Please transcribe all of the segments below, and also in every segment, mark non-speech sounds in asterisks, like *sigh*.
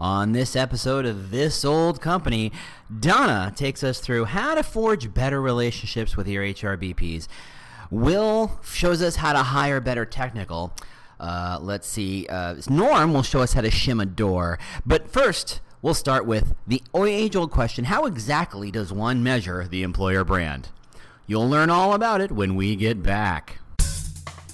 On this episode of This Old Company, Donna takes us through how to forge better relationships with your HRBPs. Will shows us how to hire better technical. Uh, let's see. Uh, Norm will show us how to shim a door. But first, we'll start with the age old question How exactly does one measure the employer brand? You'll learn all about it when we get back.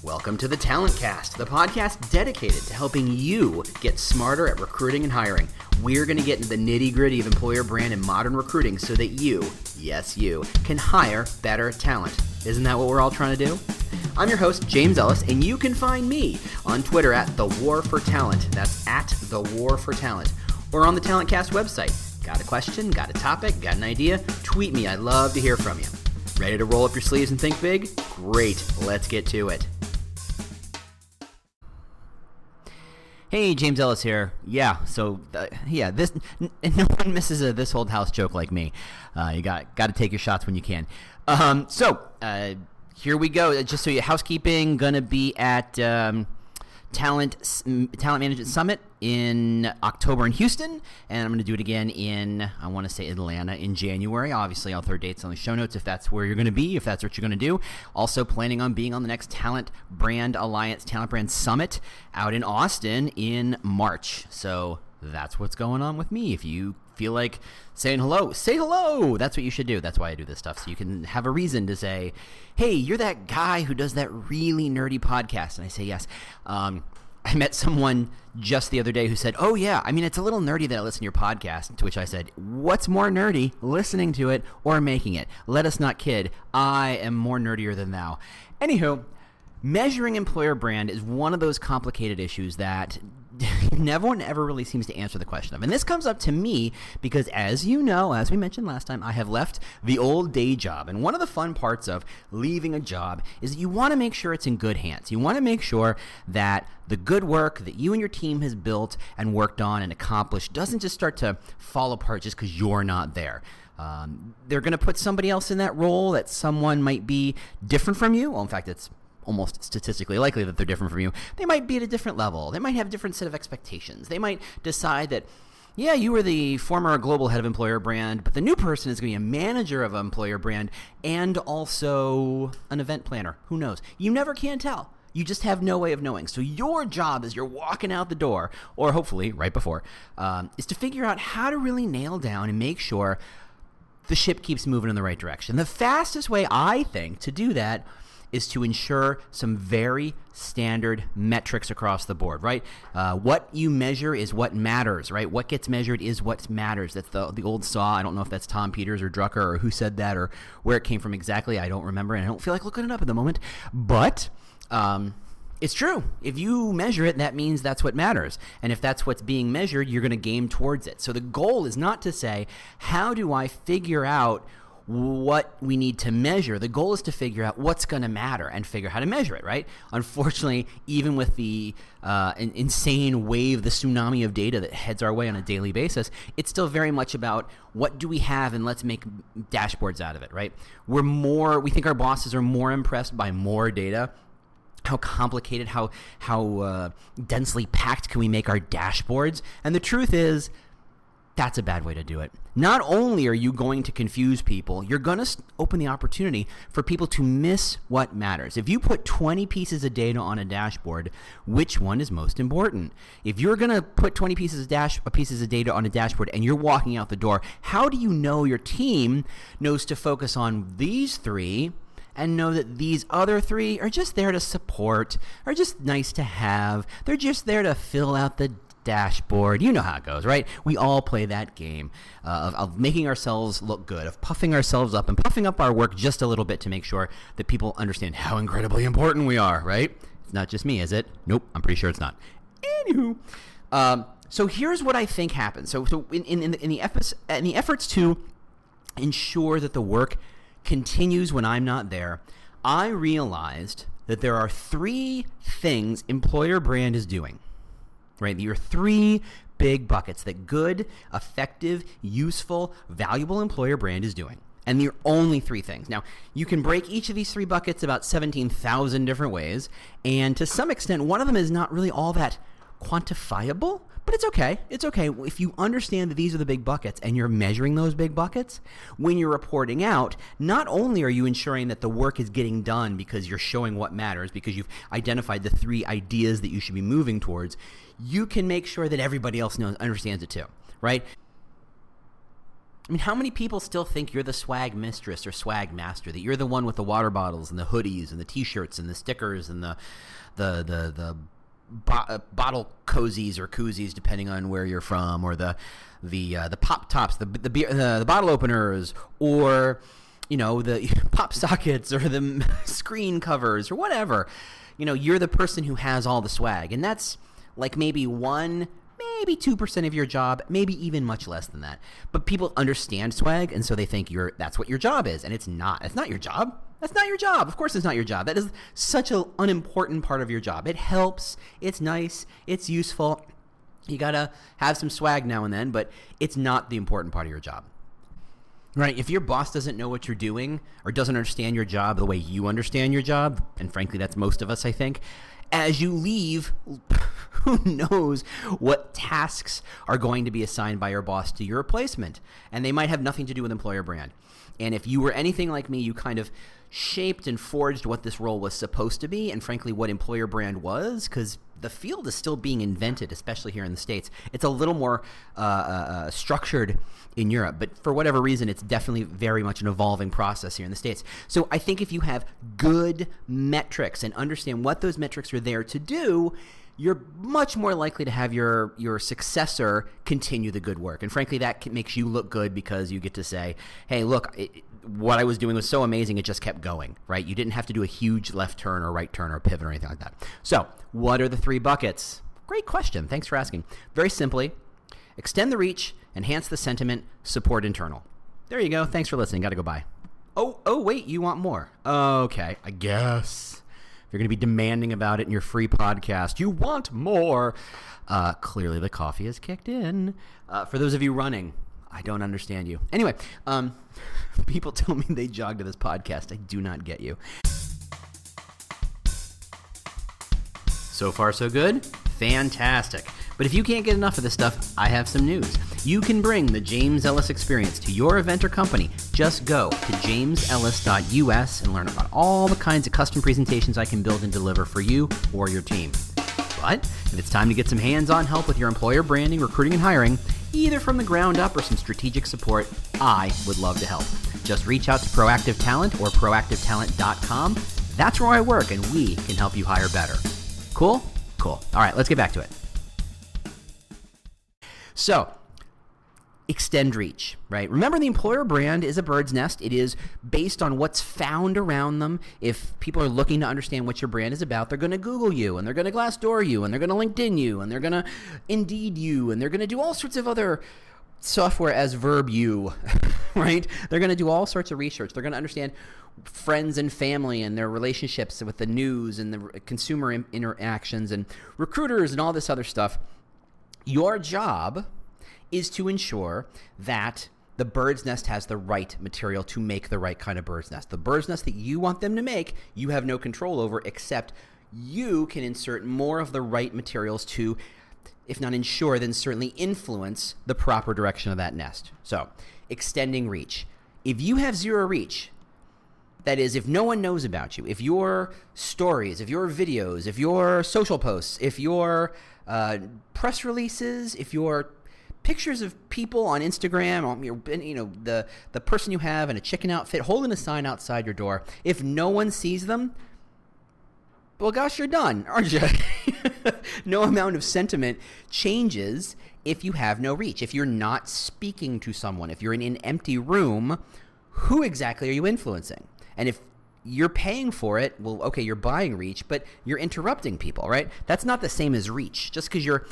Welcome to the Talent Cast, the podcast dedicated to helping you get smarter at recruiting and hiring. We're going to get into the nitty gritty of employer brand and modern recruiting so that you, yes, you, can hire better talent. Isn't that what we're all trying to do? I'm your host, James Ellis, and you can find me on Twitter at The War for Talent. That's at The War for Talent. Or on the Talent Cast website. Got a question? Got a topic? Got an idea? Tweet me. I'd love to hear from you. Ready to roll up your sleeves and think big? Great. Let's get to it. Hey, James Ellis here. Yeah, so uh, yeah, this n- *laughs* no one misses a this old house joke like me. Uh, you got got to take your shots when you can. Um, so uh, here we go. Just so you housekeeping, gonna be at um, Talent Talent Management Summit in October in Houston, and I'm going to do it again in I want to say Atlanta in January. Obviously, I'll throw dates on the show notes if that's where you're going to be, if that's what you're going to do. Also, planning on being on the next Talent Brand Alliance Talent Brand Summit out in Austin in March. So that's what's going on with me. If you feel like saying hello, say hello. That's what you should do. That's why I do this stuff. So you can have a reason to say, hey, you're that guy who does that really nerdy podcast. And I say, yes. Um, I met someone just the other day who said, Oh, yeah, I mean, it's a little nerdy that I listen to your podcast. To which I said, What's more nerdy, listening to it or making it? Let us not kid. I am more nerdier than thou. Anywho, measuring employer brand is one of those complicated issues that *laughs* no one ever really seems to answer the question of. And this comes up to me because, as you know, as we mentioned last time, I have left the old day job. And one of the fun parts of leaving a job is that you want to make sure it's in good hands. You want to make sure that the good work that you and your team has built and worked on and accomplished doesn't just start to fall apart just because you're not there. Um, they're going to put somebody else in that role that someone might be different from you. Well, in fact, it's almost statistically likely that they're different from you, they might be at a different level. They might have a different set of expectations. They might decide that, yeah, you were the former global head of employer brand, but the new person is going to be a manager of employer brand and also an event planner. Who knows? You never can tell. You just have no way of knowing. So your job as you're walking out the door, or hopefully right before, um, is to figure out how to really nail down and make sure the ship keeps moving in the right direction. The fastest way, I think, to do that is to ensure some very standard metrics across the board, right? Uh, what you measure is what matters, right? What gets measured is what matters. That's the, the old saw. I don't know if that's Tom Peters or Drucker or who said that or where it came from exactly. I don't remember, and I don't feel like looking it up at the moment. But um, it's true. If you measure it, that means that's what matters. And if that's what's being measured, you're going to game towards it. So the goal is not to say, how do I figure out what we need to measure. The goal is to figure out what's going to matter and figure how to measure it, right? Unfortunately, even with the uh, insane wave, the tsunami of data that heads our way on a daily basis, it's still very much about what do we have and let's make dashboards out of it, right? We're more, we think our bosses are more impressed by more data how complicated, how how uh, densely packed can we make our dashboards? And the truth is, that's a bad way to do it. Not only are you going to confuse people, you're going to open the opportunity for people to miss what matters. If you put 20 pieces of data on a dashboard, which one is most important? If you're going to put 20 pieces of dash uh, pieces of data on a dashboard and you're walking out the door, how do you know your team knows to focus on these 3 and know that these other three are just there to support, are just nice to have. They're just there to fill out the dashboard. You know how it goes, right? We all play that game uh, of, of, making ourselves look good, of puffing ourselves up and puffing up our work just a little bit to make sure that people understand how incredibly important we are, right? It's not just me, is it? Nope, I'm pretty sure it's not. Anywho, um, so here's what I think happens. So, so in, in, in, the, in, the efforts, in the efforts to ensure that the work continues when I'm not there, I realized that there are three things employer brand is doing right? Your three big buckets that good, effective, useful, valuable employer brand is doing. And they're only three things. Now, you can break each of these three buckets about 17,000 different ways. And to some extent, one of them is not really all that quantifiable, But it's okay. It's okay. If you understand that these are the big buckets and you're measuring those big buckets, when you're reporting out, not only are you ensuring that the work is getting done because you're showing what matters, because you've identified the three ideas that you should be moving towards, you can make sure that everybody else knows understands it too, right? I mean, how many people still think you're the swag mistress or swag master? That you're the one with the water bottles and the hoodies and the T-shirts and the stickers and the the the the bo- uh, bottle cozies or koozies, depending on where you're from, or the the uh, the pop tops, the the, beer, the the bottle openers, or you know the *laughs* pop sockets or the *laughs* screen covers or whatever. You know, you're the person who has all the swag, and that's like maybe one maybe 2% of your job, maybe even much less than that. But people understand swag and so they think you're that's what your job is and it's not. It's not your job. That's not your job. Of course it's not your job. That is such an unimportant part of your job. It helps. It's nice. It's useful. You got to have some swag now and then, but it's not the important part of your job. Right. If your boss doesn't know what you're doing or doesn't understand your job the way you understand your job, and frankly, that's most of us, I think, as you leave, *laughs* who knows what tasks are going to be assigned by your boss to your replacement? And they might have nothing to do with employer brand. And if you were anything like me, you kind of shaped and forged what this role was supposed to be, and frankly, what employer brand was, because the field is still being invented, especially here in the States. It's a little more uh, uh, uh, structured in Europe, but for whatever reason, it's definitely very much an evolving process here in the States. So I think if you have good metrics and understand what those metrics are there to do, you're much more likely to have your your successor continue the good work. And frankly, that makes you look good because you get to say, "Hey, look, it, what I was doing was so amazing, it just kept going." Right? You didn't have to do a huge left turn or right turn or pivot or anything like that. So, what are the three buckets? Great question. Thanks for asking. Very simply, extend the reach, enhance the sentiment, support internal. There you go. Thanks for listening. Got to go bye. Oh, oh, wait, you want more? Okay, I guess. If you're going to be demanding about it in your free podcast, you want more. Uh, clearly, the coffee has kicked in. Uh, for those of you running, I don't understand you. Anyway, um, *laughs* people tell me they jog to this podcast. I do not get you. So far, so good? Fantastic. But if you can't get enough of this stuff, I have some news. You can bring the James Ellis experience to your event or company. Just go to jamesellis.us and learn about all the kinds of custom presentations I can build and deliver for you or your team. But if it's time to get some hands on help with your employer branding, recruiting, and hiring, either from the ground up or some strategic support, I would love to help. Just reach out to Proactive Talent or proactivetalent.com. That's where I work, and we can help you hire better. Cool? Cool. All right, let's get back to it. So, extend reach, right? Remember, the employer brand is a bird's nest. It is based on what's found around them. If people are looking to understand what your brand is about, they're going to Google you and they're going to Glassdoor you and they're going to LinkedIn you and they're going to Indeed you and they're going to do all sorts of other software as verb you, *laughs* right? They're going to do all sorts of research. They're going to understand friends and family and their relationships with the news and the consumer interactions and recruiters and all this other stuff your job is to ensure that the bird's nest has the right material to make the right kind of bird's nest. The bird's nest that you want them to make, you have no control over, except you can insert more of the right materials to, if not ensure, then certainly influence the proper direction of that nest. So, extending reach. If you have zero reach, that is, if no one knows about you, if your stories, if your videos, if your social posts, if your uh, press releases, if your pictures of people on Instagram, or you know the the person you have in a chicken outfit holding a sign outside your door, if no one sees them, well, gosh, you're done, aren't you? *laughs* no amount of sentiment changes if you have no reach. If you're not speaking to someone, if you're in an empty room, who exactly are you influencing? And if you're paying for it. Well, okay, you're buying reach, but you're interrupting people, right? That's not the same as reach. Just because you're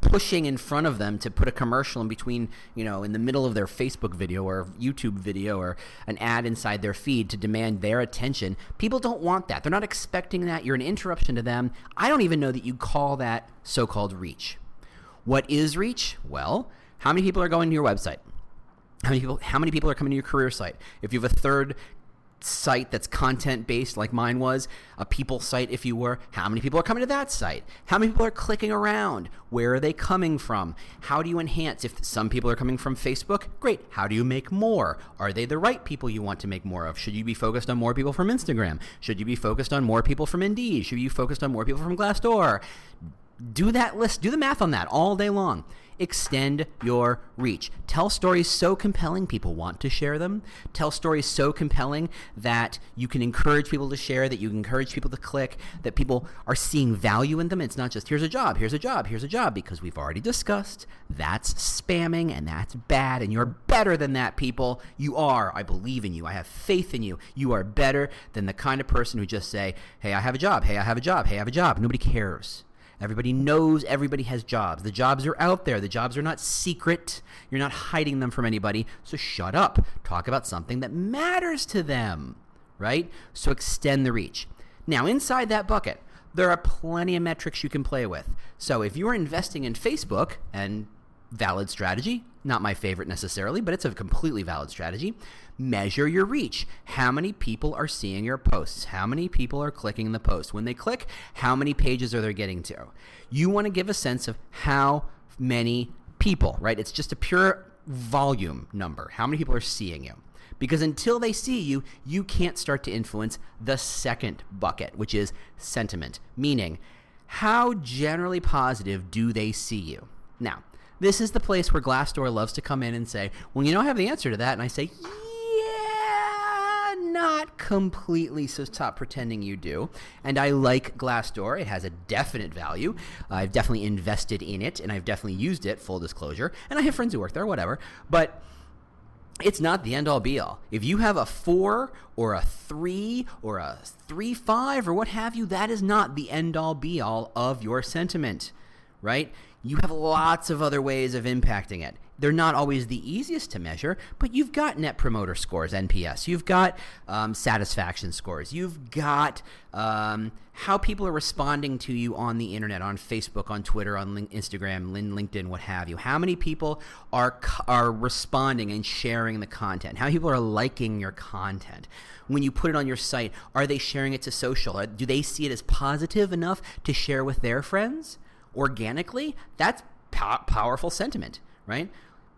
pushing in front of them to put a commercial in between, you know, in the middle of their Facebook video or YouTube video or an ad inside their feed to demand their attention. People don't want that. They're not expecting that. You're an interruption to them. I don't even know that you call that so called reach. What is reach? Well, how many people are going to your website? How many people how many people are coming to your career site? If you have a third site that's content based like mine was, a people site if you were, how many people are coming to that site? How many people are clicking around? Where are they coming from? How do you enhance? If some people are coming from Facebook, great. How do you make more? Are they the right people you want to make more of? Should you be focused on more people from Instagram? Should you be focused on more people from Indeed? Should you be focused on more people from Glassdoor? Do that list, do the math on that all day long extend your reach. Tell stories so compelling people want to share them. Tell stories so compelling that you can encourage people to share, that you encourage people to click, that people are seeing value in them. It's not just here's a job, here's a job, here's a job, because we've already discussed that's spamming and that's bad, and you're better than that, people. You are. I believe in you. I have faith in you. You are better than the kind of person who just say, hey, I have a job, hey, I have a job, hey, I have a job. Nobody cares. Everybody knows everybody has jobs. The jobs are out there. The jobs are not secret. You're not hiding them from anybody. So shut up. Talk about something that matters to them, right? So extend the reach. Now, inside that bucket, there are plenty of metrics you can play with. So if you're investing in Facebook and valid strategy, not my favorite necessarily, but it's a completely valid strategy. Measure your reach. How many people are seeing your posts? How many people are clicking the post? When they click, how many pages are they getting to? You want to give a sense of how many people, right? It's just a pure volume number. How many people are seeing you? Because until they see you, you can't start to influence the second bucket, which is sentiment, meaning how generally positive do they see you? Now, this is the place where Glassdoor loves to come in and say, Well, you know, I have the answer to that. And I say, Yeah, not completely. So stop pretending you do. And I like Glassdoor. It has a definite value. I've definitely invested in it and I've definitely used it, full disclosure. And I have friends who work there, whatever. But it's not the end all be all. If you have a four or a three or a three five or what have you, that is not the end all be all of your sentiment, right? you have lots of other ways of impacting it. They're not always the easiest to measure, but you've got net promoter scores, NPS. You've got um, satisfaction scores. You've got um, how people are responding to you on the internet, on Facebook, on Twitter, on Instagram, LinkedIn, what have you. How many people are are responding and sharing the content? How people are liking your content? When you put it on your site, are they sharing it to social? Do they see it as positive enough to share with their friends? Organically, that's po- powerful sentiment, right?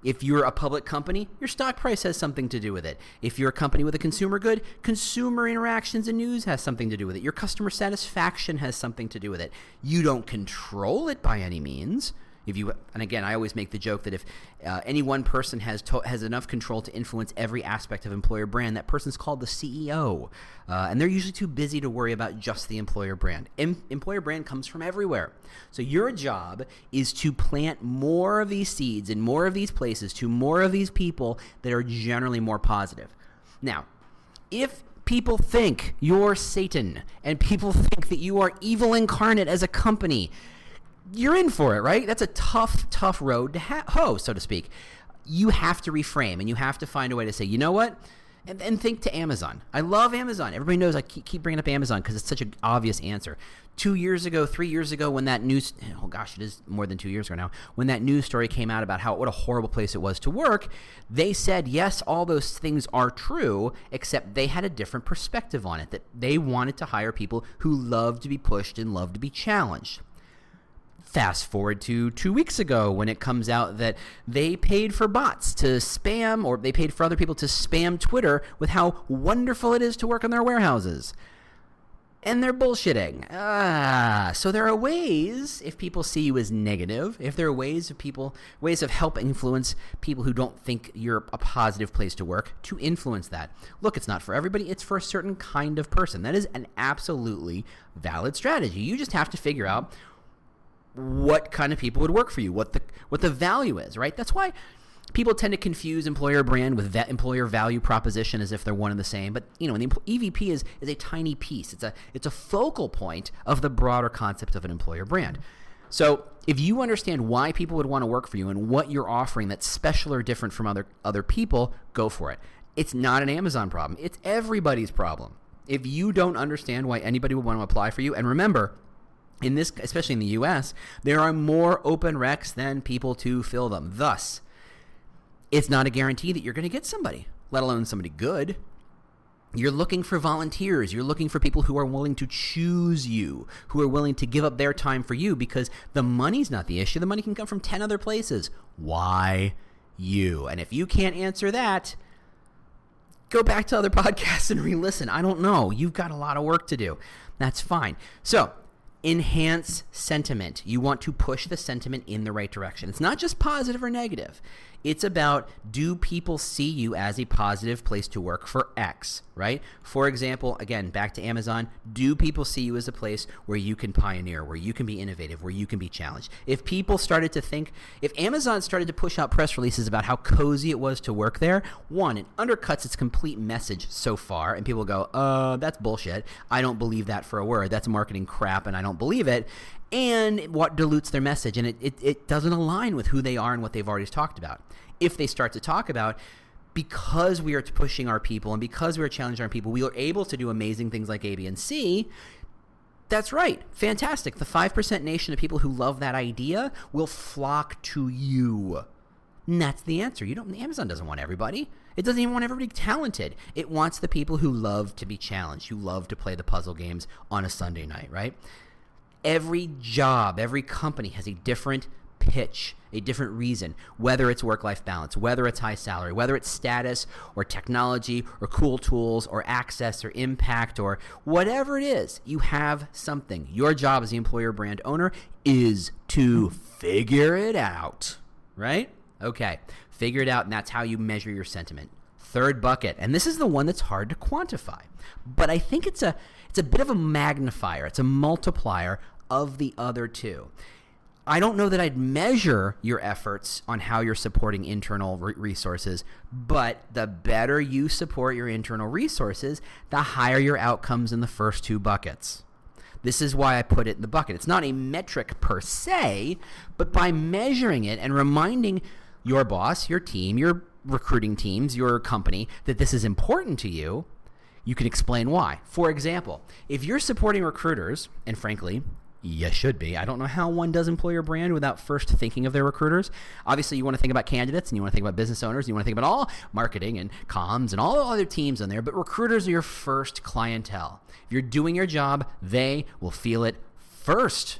If you're a public company, your stock price has something to do with it. If you're a company with a consumer good, consumer interactions and news has something to do with it. Your customer satisfaction has something to do with it. You don't control it by any means, if you and again, I always make the joke that if uh, any one person has to, has enough control to influence every aspect of employer brand, that person's called the CEO, uh, and they're usually too busy to worry about just the employer brand. Em- employer brand comes from everywhere, so your job is to plant more of these seeds in more of these places to more of these people that are generally more positive. Now, if people think you're Satan and people think that you are evil incarnate as a company you're in for it, right? That's a tough, tough road to ha- hoe, so to speak. You have to reframe and you have to find a way to say, you know what? And, and think to Amazon. I love Amazon. Everybody knows I keep, keep bringing up Amazon because it's such an obvious answer. Two years ago, three years ago, when that news, oh gosh, it is more than two years ago now, when that news story came out about how what a horrible place it was to work, they said, yes, all those things are true, except they had a different perspective on it, that they wanted to hire people who love to be pushed and love to be challenged. Fast forward to two weeks ago when it comes out that they paid for bots to spam, or they paid for other people to spam Twitter with how wonderful it is to work in their warehouses. And they're bullshitting. Ah, so there are ways, if people see you as negative, if there are ways of people, ways of help influence people who don't think you're a positive place to work, to influence that. Look, it's not for everybody, it's for a certain kind of person. That is an absolutely valid strategy. You just have to figure out what kind of people would work for you, what the what the value is, right? That's why people tend to confuse employer brand with employer value proposition as if they're one and the same. But you know, the EVP is is a tiny piece. It's a it's a focal point of the broader concept of an employer brand. So if you understand why people would want to work for you and what you're offering that's special or different from other other people, go for it. It's not an Amazon problem. It's everybody's problem. If you don't understand why anybody would want to apply for you, and remember, in this, especially in the U.S., there are more open recs than people to fill them. Thus, it's not a guarantee that you're going to get somebody, let alone somebody good. You're looking for volunteers. You're looking for people who are willing to choose you, who are willing to give up their time for you because the money's not the issue. The money can come from 10 other places. Why you? And if you can't answer that, go back to other *laughs* podcasts and re listen. I don't know. You've got a lot of work to do. That's fine. So, enhance sentiment. You want to push the sentiment in the right direction. It's not just positive or negative. It's about do people see you as a positive place to work for X, right? For example, again, back to Amazon, do people see you as a place where you can pioneer, where you can be innovative, where you can be challenged? If people started to think, if Amazon started to push out press releases about how cozy it was to work there, one, it undercuts its complete message so far, and people go, uh, that's bullshit. I don't believe that for a word. That's marketing crap, and I don't believe it and what dilutes their message. And it, it, it doesn't align with who they are and what they've already talked about. If they start to talk about because we are pushing our people and because we are challenging our people we are able to do amazing things like a b and c that's right. Fantastic. The 5% nation of people who love that idea will flock to you. And that's the answer. You don't amazon doesn't want everybody. It doesn't even want everybody talented. It wants the people who love to be challenged, who love to play the puzzle games on a Sunday night, right? Every job, every company has a different pitch, a different reason, whether it's work life balance, whether it's high salary, whether it's status or technology or cool tools or access or impact or whatever it is, you have something. Your job as the employer brand owner is to figure it out, right? Okay, figure it out, and that's how you measure your sentiment. Third bucket, and this is the one that's hard to quantify, but I think it's a it's a bit of a magnifier, it's a multiplier of the other two. I don't know that I'd measure your efforts on how you're supporting internal re- resources, but the better you support your internal resources, the higher your outcomes in the first two buckets. This is why I put it in the bucket. It's not a metric per se, but by measuring it and reminding your boss, your team, your recruiting teams, your company that this is important to you, you can explain why. For example, if you're supporting recruiters, and frankly, you should be. I don't know how one does employer brand without first thinking of their recruiters. Obviously, you want to think about candidates and you want to think about business owners. And you want to think about all marketing and comms and all the other teams in there. But recruiters are your first clientele. If you're doing your job, they will feel it first.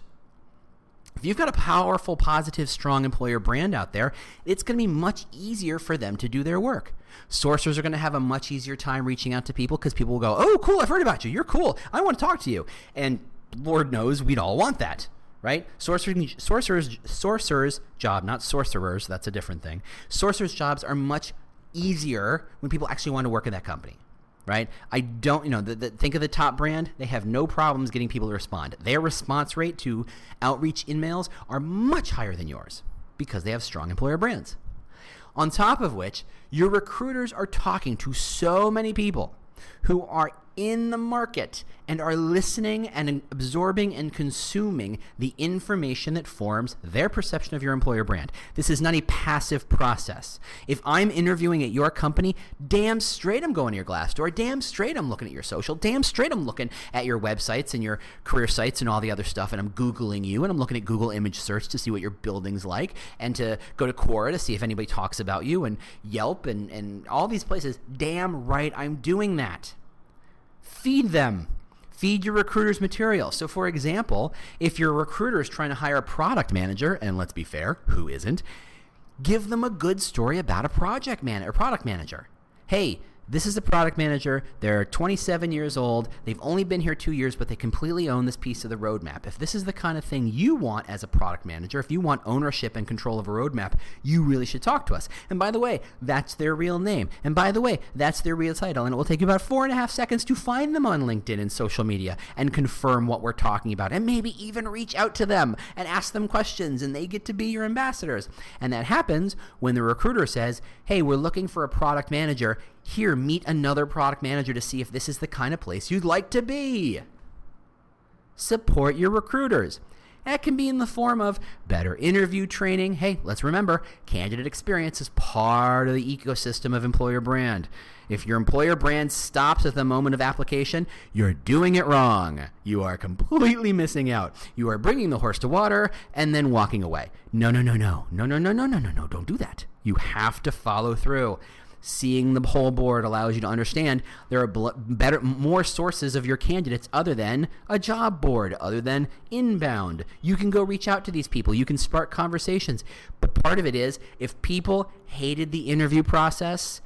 If you've got a powerful, positive, strong employer brand out there, it's going to be much easier for them to do their work. Sourcers are going to have a much easier time reaching out to people because people will go, Oh, cool, I've heard about you. You're cool. I want to talk to you. And Lord knows we'd all want that, right? Sorcerers, sorcerers, sorcerers' job, not sorcerers. That's a different thing. Sorcerers' jobs are much easier when people actually want to work in that company, right? I don't, you know, the, the, think of the top brand. They have no problems getting people to respond. Their response rate to outreach InMails are much higher than yours because they have strong employer brands. On top of which, your recruiters are talking to so many people who are in the market and are listening and absorbing and consuming the information that forms their perception of your employer brand. This is not a passive process. If I'm interviewing at your company, damn straight I'm going to your Glassdoor, damn straight I'm looking at your social, damn straight I'm looking at your websites and your career sites and all the other stuff, and I'm Googling you and I'm looking at Google image search to see what your building's like and to go to Quora to see if anybody talks about you and Yelp and, and all these places. Damn right I'm doing that feed them. Feed your recruiters material. So, for example, if your recruiter is trying to hire a product manager, and let's be fair, who isn't, give them a good story about a project man or product manager. Hey, this is a product manager. They're 27 years old. They've only been here two years, but they completely own this piece of the roadmap. If this is the kind of thing you want as a product manager, if you want ownership and control of a roadmap, you really should talk to us. And by the way, that's their real name. And by the way, that's their real title. And it will take you about four and a half seconds to find them on LinkedIn and social media and confirm what we're talking about. And maybe even reach out to them and ask them questions, and they get to be your ambassadors. And that happens when the recruiter says, Hey, we're looking for a product manager here, meet another product manager to see if this is the kind of place you'd like to be. Support your recruiters. That can be in the form of better interview training. Hey, let's remember, candidate experience is part of the ecosystem of employer brand. If your employer brand stops at the moment of application, you're doing it wrong. You are completely missing out. You are bringing the horse to water and then walking away. No, no, no, no. No, no, no, no, no, no, no. Don't do that. You have to follow through Seeing the whole board allows you to understand there are better, more sources of your candidates other than a job board, other than inbound. You can go reach out to these people. You can spark conversations. But part of it is if people hated the interview process,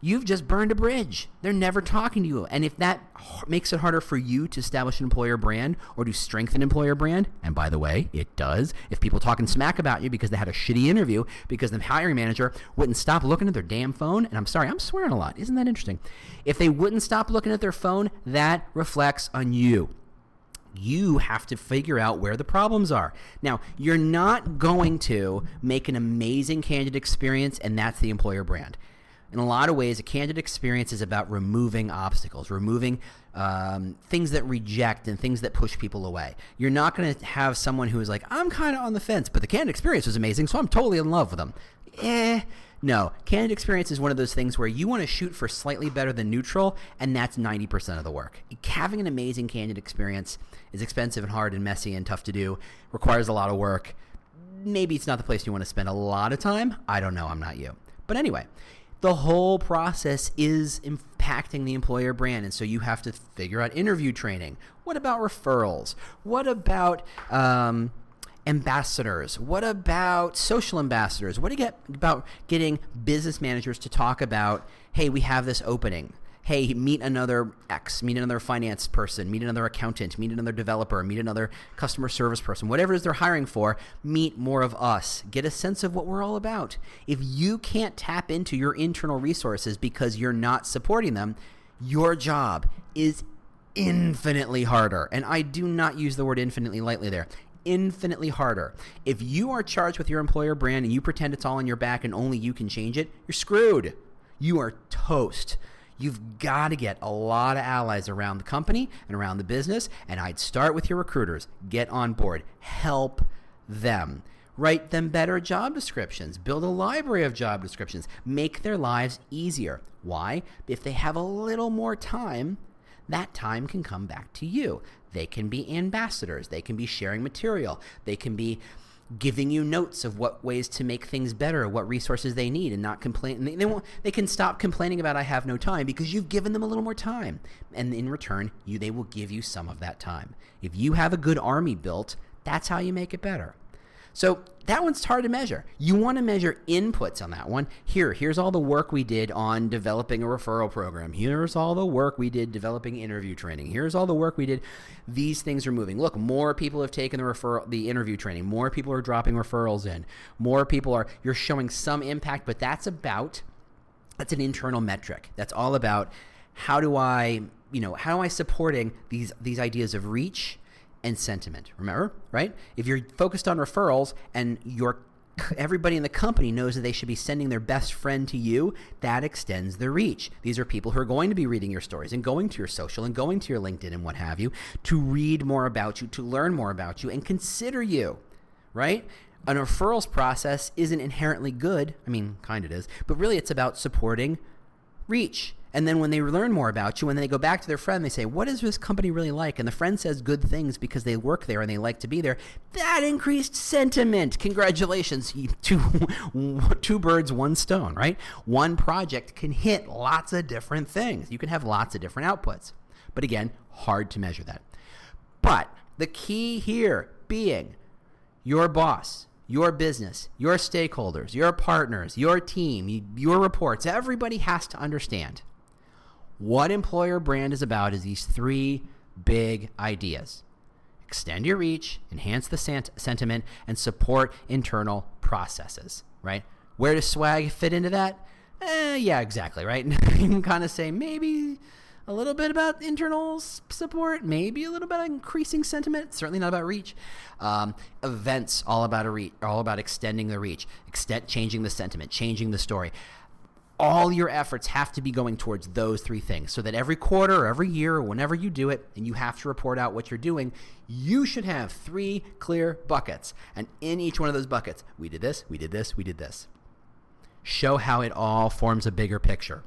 you've just burned a bridge. They're never talking to you. And if that makes it harder for you to establish an employer brand or to strengthen employer brand, and by the way, it does, if people talking smack about you because they had a shitty interview because the hiring manager wouldn't stop looking at their damn phone, and I'm sorry, I'm swearing a lot. Isn't that interesting? If they wouldn't stop looking at their phone, that reflects on you you have to figure out where the problems are. Now, you're not going to make an amazing candidate experience, and that's the employer brand in a lot of ways, a candid experience is about removing obstacles, removing um, things that reject and things that push people away. You're not going to have someone who is like, I'm kind of on the fence, but the candid experience was amazing, so I'm totally in love with them. Eh. No, candid experience is one of those things where you want to shoot for slightly better than neutral, and that's 90% of the work. Having an amazing candid experience is expensive and hard and messy and tough to do, requires a lot of work. Maybe it's not the place you want to spend a lot of time. I don't know. I'm not you. But anyway, the whole process is impacting the employer brand. And so you have to figure out interview training. What about referrals? What about um, ambassadors? What about social ambassadors? What do you get about getting business managers to talk about, hey, we have this opening? Hey, meet another X, meet another finance person, meet another accountant, meet another developer, meet another customer service person, whatever it is they're hiring for, meet more of us. Get a sense of what we're all about. If you can't tap into your internal resources because you're not supporting them, your job is infinitely harder. And I do not use the word infinitely lightly there infinitely harder. If you are charged with your employer brand and you pretend it's all on your back and only you can change it, you're screwed. You are toast. You've got to get a lot of allies around the company and around the business. And I'd start with your recruiters. Get on board. Help them. Write them better job descriptions. Build a library of job descriptions. Make their lives easier. Why? If they have a little more time, that time can come back to you. They can be ambassadors. They can be sharing material. They can be giving you notes of what ways to make things better, what resources they need, and not complain. They, they, won't, they can stop complaining about I have no time because you've given them a little more time, and in return, you they will give you some of that time. If you have a good army built, that's how you make it better. So that one's hard to measure. You want to measure inputs on that one. Here, here's all the work we did on developing a referral program. Here's all the work we did developing interview training. Here's all the work we did. These things are moving. Look, more people have taken the referral the interview training. More people are dropping referrals in. More people are you're showing some impact, but that's about that's an internal metric. That's all about how do I, you know, how am I supporting these these ideas of reach and sentiment. Remember, right? If you're focused on referrals and your everybody in the company knows that they should be sending their best friend to you, that extends the reach. These are people who are going to be reading your stories and going to your social and going to your LinkedIn and what have you to read more about you, to learn more about you, and consider you, right? An referrals process isn't inherently good. I mean, kind of is, but really it's about supporting reach. And then when they learn more about you, when they go back to their friend, they say, What is this company really like? And the friend says good things because they work there and they like to be there. That increased sentiment. Congratulations. *laughs* Two, two birds, one stone, right? One project can hit lots of different things. You can have lots of different outputs. But again, hard to measure that. But the key here being your boss, your business, your stakeholders, your partners, your team, your reports, everybody has to understand what employer brand is about is these three big ideas extend your reach, enhance the sant- sentiment, and support internal processes, right? Where does swag fit into that? Eh, yeah, exactly, right? *laughs* you can kind of say maybe a little bit about internal support, maybe a little bit increasing sentiment. Certainly not about reach. Um, events all about a reach, all about extending the reach, extent, changing the sentiment, changing the story all your efforts have to be going towards those three things so that every quarter or every year or whenever you do it and you have to report out what you're doing, you should have three clear buckets. And in each one of those buckets, we did this, we did this, we did this. Show how it all forms a bigger picture.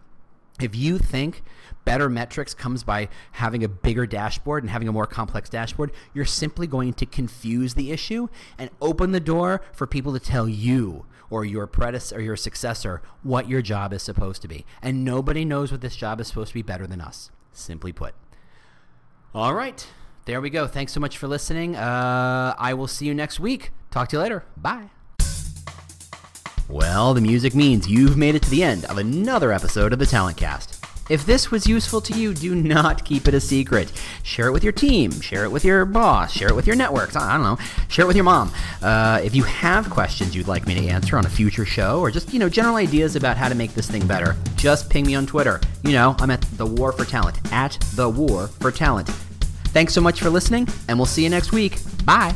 If you think better metrics comes by having a bigger dashboard and having a more complex dashboard, you're simply going to confuse the issue and open the door for people to tell you or your predecessor or your successor what your job is supposed to be. And nobody knows what this job is supposed to be better than us, simply put. All right. There we go. Thanks so much for listening. Uh, I will see you next week. Talk to you later. Bye. Well, the music means you've made it to the end of another episode of the Talent Cast. If this was useful to you, do not keep it a secret. Share it with your team, share it with your boss, share it with your networks. I don't know. Share it with your mom. Uh, if you have questions you'd like me to answer on a future show, or just you know general ideas about how to make this thing better, just ping me on Twitter. You know, I'm at the War for Talent at the War for Talent. Thanks so much for listening, and we'll see you next week. Bye.